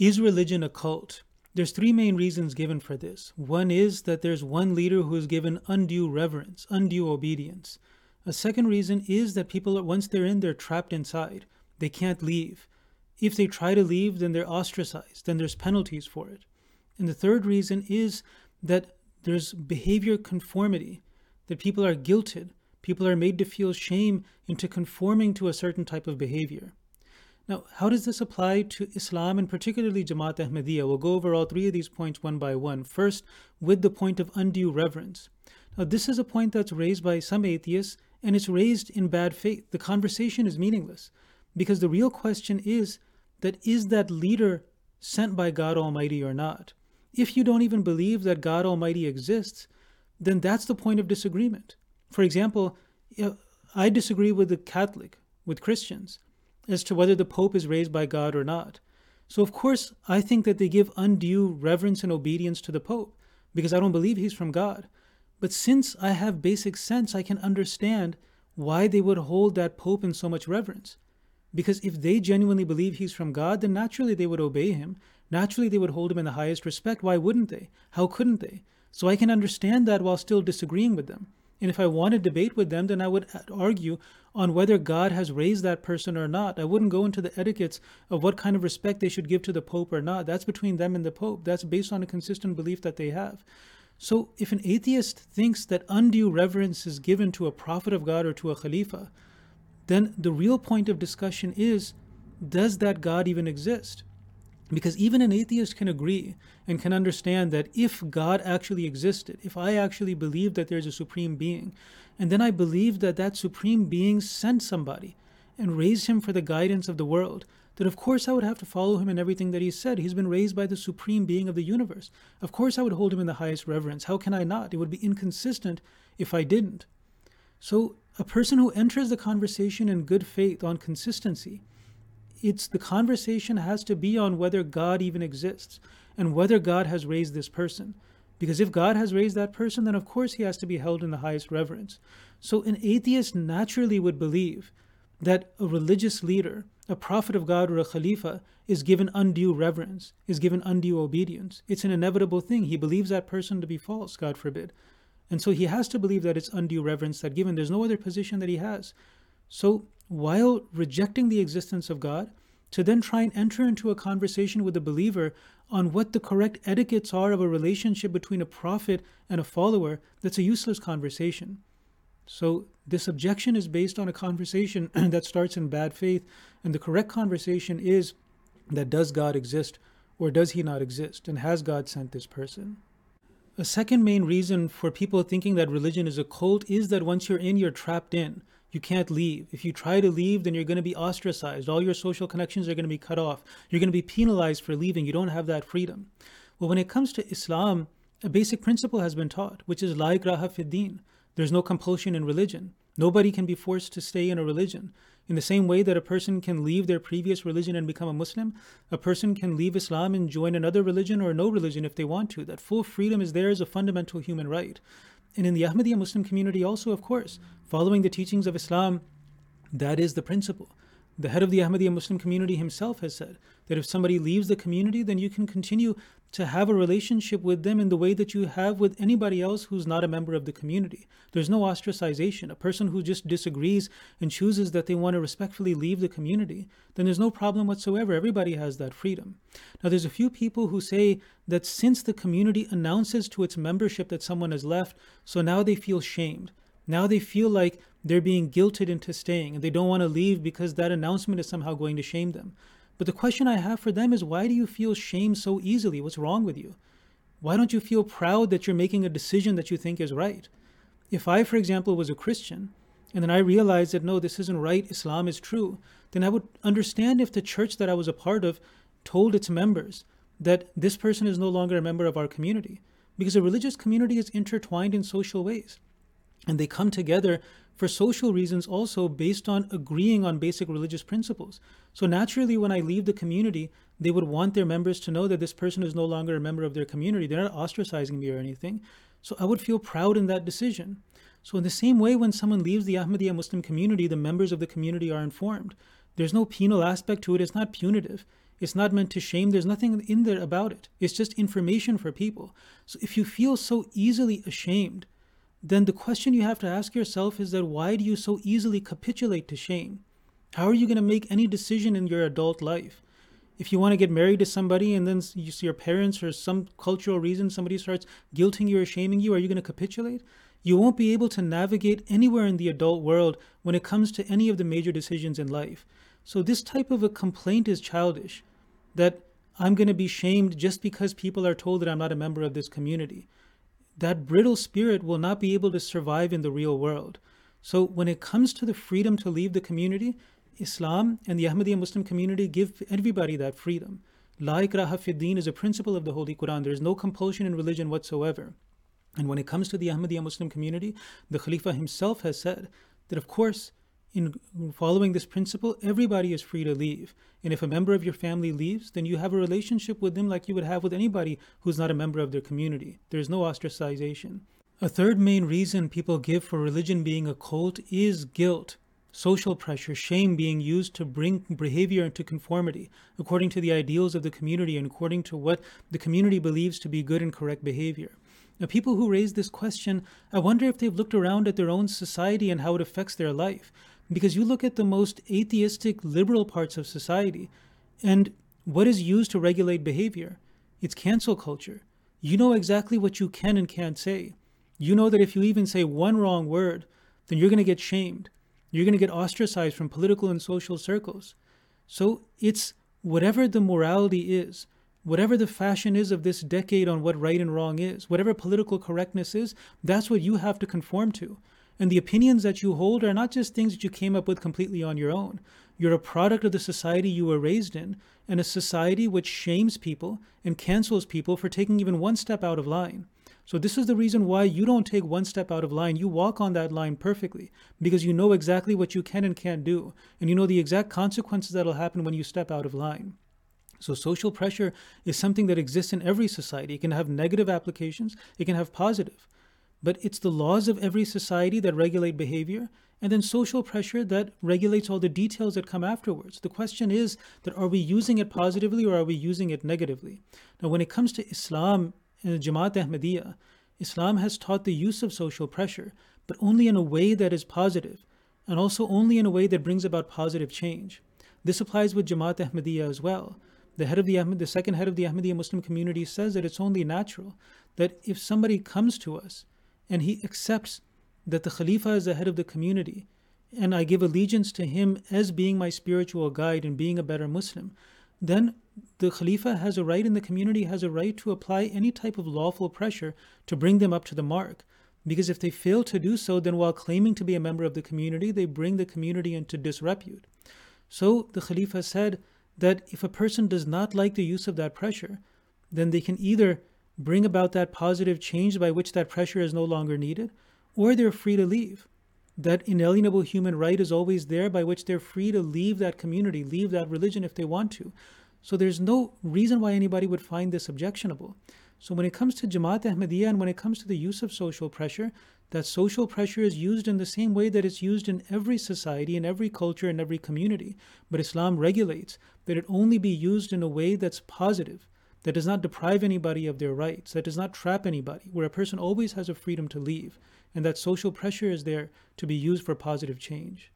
Is religion a cult? There's three main reasons given for this. One is that there's one leader who is given undue reverence, undue obedience. A second reason is that people, once they're in, they're trapped inside. They can't leave. If they try to leave, then they're ostracized, then there's penalties for it. And the third reason is that there's behavior conformity, that people are guilted, people are made to feel shame into conforming to a certain type of behavior. Now, how does this apply to Islam and particularly Jamaat Ahmadiyya? We'll go over all three of these points one by one. First, with the point of undue reverence. Now, this is a point that's raised by some atheists and it's raised in bad faith. The conversation is meaningless because the real question is that is that leader sent by God Almighty or not? If you don't even believe that God Almighty exists, then that's the point of disagreement. For example, I disagree with the Catholic, with Christians as to whether the Pope is raised by God or not. So, of course, I think that they give undue reverence and obedience to the Pope because I don't believe he's from God. But since I have basic sense, I can understand why they would hold that Pope in so much reverence. Because if they genuinely believe he's from God, then naturally they would obey him. Naturally they would hold him in the highest respect. Why wouldn't they? How couldn't they? So I can understand that while still disagreeing with them. And if I want to debate with them, then I would argue on whether God has raised that person or not. I wouldn't go into the etiquettes of what kind of respect they should give to the Pope or not. That's between them and the Pope. That's based on a consistent belief that they have. So if an atheist thinks that undue reverence is given to a prophet of God or to a Khalifa, then the real point of discussion is does that God even exist? Because even an atheist can agree and can understand that if God actually existed, if I actually believe that there's a supreme being, and then I believe that that supreme being sent somebody and raised him for the guidance of the world, that of course I would have to follow him in everything that he said. He's been raised by the supreme being of the universe. Of course I would hold him in the highest reverence. How can I not? It would be inconsistent if I didn't. So, a person who enters the conversation in good faith on consistency, it's the conversation has to be on whether God even exists and whether God has raised this person. Because if God has raised that person, then of course he has to be held in the highest reverence. So an atheist naturally would believe that a religious leader, a prophet of God or a khalifa, is given undue reverence, is given undue obedience. It's an inevitable thing. He believes that person to be false, God forbid. And so he has to believe that it's undue reverence that given there's no other position that he has. So while rejecting the existence of God, to then try and enter into a conversation with a believer on what the correct etiquettes are of a relationship between a prophet and a follower, that's a useless conversation. So, this objection is based on a conversation that starts in bad faith, and the correct conversation is that does God exist or does he not exist, and has God sent this person? A second main reason for people thinking that religion is a cult is that once you're in, you're trapped in. You can't leave. If you try to leave, then you're going to be ostracized. All your social connections are going to be cut off. You're going to be penalized for leaving. You don't have that freedom. Well, when it comes to Islam, a basic principle has been taught, which is la ikraha fid din. There's no compulsion in religion. Nobody can be forced to stay in a religion. In the same way that a person can leave their previous religion and become a Muslim, a person can leave Islam and join another religion or no religion if they want to. That full freedom is there as a fundamental human right. And in the Ahmadiyya Muslim community, also, of course, following the teachings of Islam, that is the principle. The head of the Ahmadiyya Muslim community himself has said that if somebody leaves the community, then you can continue to have a relationship with them in the way that you have with anybody else who's not a member of the community. There's no ostracization. A person who just disagrees and chooses that they want to respectfully leave the community, then there's no problem whatsoever. Everybody has that freedom. Now, there's a few people who say that since the community announces to its membership that someone has left, so now they feel shamed. Now they feel like they're being guilted into staying and they don't want to leave because that announcement is somehow going to shame them. But the question I have for them is why do you feel shame so easily? What's wrong with you? Why don't you feel proud that you're making a decision that you think is right? If I, for example, was a Christian and then I realized that no, this isn't right, Islam is true, then I would understand if the church that I was a part of told its members that this person is no longer a member of our community. Because a religious community is intertwined in social ways. And they come together for social reasons also based on agreeing on basic religious principles. So naturally, when I leave the community, they would want their members to know that this person is no longer a member of their community. They're not ostracizing me or anything. So I would feel proud in that decision. So, in the same way, when someone leaves the Ahmadiyya Muslim community, the members of the community are informed. There's no penal aspect to it, it's not punitive. It's not meant to shame. There's nothing in there about it. It's just information for people. So if you feel so easily ashamed, then the question you have to ask yourself is that why do you so easily capitulate to shame? How are you going to make any decision in your adult life? If you want to get married to somebody and then you your parents or some cultural reason somebody starts guilting you or shaming you, are you going to capitulate? You won't be able to navigate anywhere in the adult world when it comes to any of the major decisions in life. So, this type of a complaint is childish that I'm going to be shamed just because people are told that I'm not a member of this community. That brittle spirit will not be able to survive in the real world. So, when it comes to the freedom to leave the community, Islam and the Ahmadiyya Muslim community give everybody that freedom. La ikraha fi is a principle of the Holy Quran. There is no compulsion in religion whatsoever. And when it comes to the Ahmadiyya Muslim community, the Khalifa himself has said that, of course, in following this principle, everybody is free to leave. And if a member of your family leaves, then you have a relationship with them like you would have with anybody who's not a member of their community. There's no ostracization. A third main reason people give for religion being a cult is guilt, social pressure, shame being used to bring behavior into conformity according to the ideals of the community and according to what the community believes to be good and correct behavior. Now, people who raise this question, I wonder if they've looked around at their own society and how it affects their life. Because you look at the most atheistic, liberal parts of society, and what is used to regulate behavior? It's cancel culture. You know exactly what you can and can't say. You know that if you even say one wrong word, then you're going to get shamed. You're going to get ostracized from political and social circles. So it's whatever the morality is, whatever the fashion is of this decade on what right and wrong is, whatever political correctness is, that's what you have to conform to. And the opinions that you hold are not just things that you came up with completely on your own. You're a product of the society you were raised in, and a society which shames people and cancels people for taking even one step out of line. So, this is the reason why you don't take one step out of line. You walk on that line perfectly because you know exactly what you can and can't do, and you know the exact consequences that'll happen when you step out of line. So, social pressure is something that exists in every society. It can have negative applications, it can have positive. But it's the laws of every society that regulate behavior, and then social pressure that regulates all the details that come afterwards. The question is that are we using it positively or are we using it negatively? Now, when it comes to Islam and Jamaat Ahmadiyya, Islam has taught the use of social pressure, but only in a way that is positive, and also only in a way that brings about positive change. This applies with Jamaat Ahmadiyya as well. The head of the Ahmed, the second head of the Ahmadiyya Muslim community says that it's only natural that if somebody comes to us and he accepts that the Khalifa is the head of the community and I give allegiance to him as being my spiritual guide and being a better Muslim, then the Khalifa has a right and the community has a right to apply any type of lawful pressure to bring them up to the mark. Because if they fail to do so, then while claiming to be a member of the community, they bring the community into disrepute. So the Khalifa said that if a person does not like the use of that pressure, then they can either bring about that positive change by which that pressure is no longer needed, or they're free to leave. That inalienable human right is always there by which they're free to leave that community, leave that religion if they want to. So there's no reason why anybody would find this objectionable. So when it comes to Jamaat Ahmadiyya and when it comes to the use of social pressure, that social pressure is used in the same way that it's used in every society, in every culture, in every community. But Islam regulates that it only be used in a way that's positive, that does not deprive anybody of their rights, that does not trap anybody, where a person always has a freedom to leave, and that social pressure is there to be used for positive change.